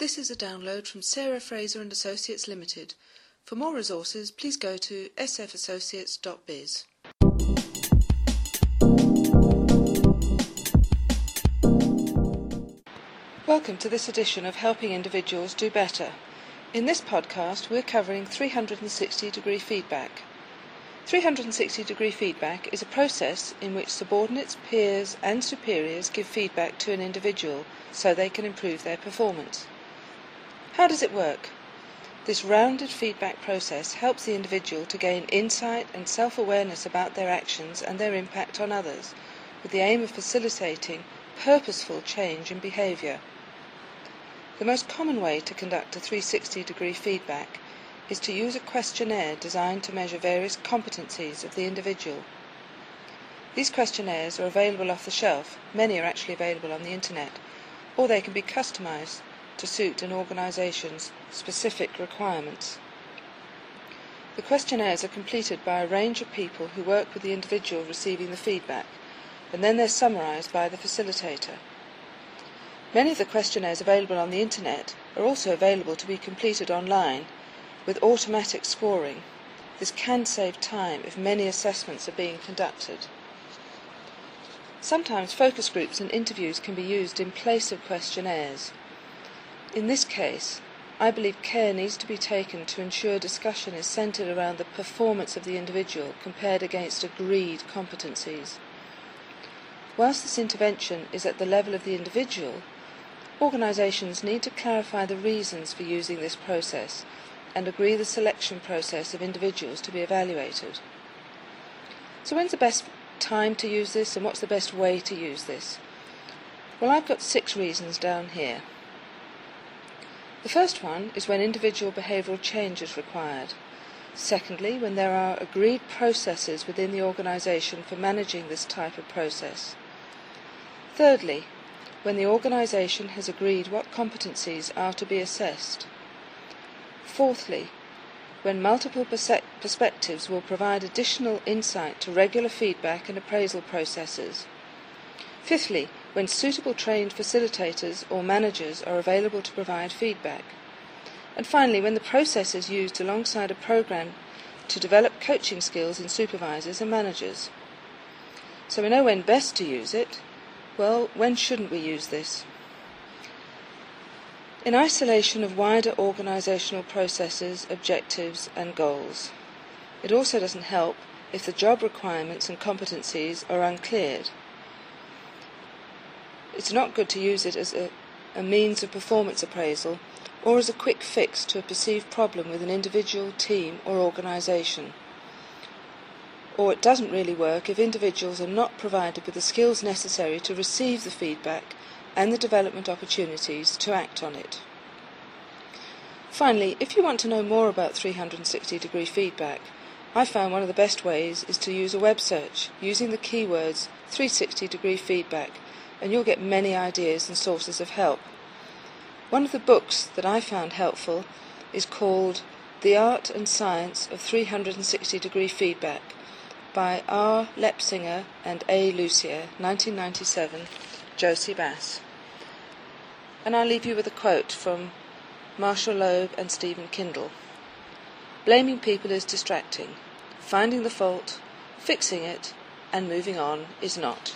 This is a download from Sarah Fraser and Associates Limited. For more resources, please go to sfassociates.biz. Welcome to this edition of Helping Individuals Do Better. In this podcast, we're covering 360 degree feedback. 360 degree feedback is a process in which subordinates, peers, and superiors give feedback to an individual so they can improve their performance. How does it work? This rounded feedback process helps the individual to gain insight and self awareness about their actions and their impact on others, with the aim of facilitating purposeful change in behaviour. The most common way to conduct a 360 degree feedback is to use a questionnaire designed to measure various competencies of the individual. These questionnaires are available off the shelf, many are actually available on the internet, or they can be customised to suit an organisation's specific requirements. The questionnaires are completed by a range of people who work with the individual receiving the feedback, and then they're summarised by the facilitator. Many of the questionnaires available on the internet are also available to be completed online with automatic scoring. This can save time if many assessments are being conducted. Sometimes focus groups and interviews can be used in place of questionnaires. In this case, I believe care needs to be taken to ensure discussion is centred around the performance of the individual compared against agreed competencies. Whilst this intervention is at the level of the individual, organisations need to clarify the reasons for using this process and agree the selection process of individuals to be evaluated. So when's the best time to use this and what's the best way to use this? Well, I've got six reasons down here. The first one is when individual behavioural change is required. Secondly, when there are agreed processes within the organisation for managing this type of process. Thirdly, when the organisation has agreed what competencies are to be assessed. Fourthly, when multiple perspectives will provide additional insight to regular feedback and appraisal processes. Fifthly, when suitable trained facilitators or managers are available to provide feedback. And finally, when the process is used alongside a program to develop coaching skills in supervisors and managers. So we know when best to use it. Well, when shouldn't we use this? In isolation of wider organisational processes, objectives, and goals. It also doesn't help if the job requirements and competencies are uncleared it's not good to use it as a, a means of performance appraisal or as a quick fix to a perceived problem with an individual, team, or organisation. Or it doesn't really work if individuals are not provided with the skills necessary to receive the feedback and the development opportunities to act on it. Finally, if you want to know more about 360 degree feedback, I found one of the best ways is to use a web search using the keywords 360 degree feedback and you'll get many ideas and sources of help. One of the books that I found helpful is called The Art and Science of 360 Degree Feedback by R. Lepsinger and A. Lucia, 1997, Jossey-Bass. And I'll leave you with a quote from Marshall Loeb and Stephen Kindel. Blaming people is distracting. Finding the fault, fixing it, and moving on is not.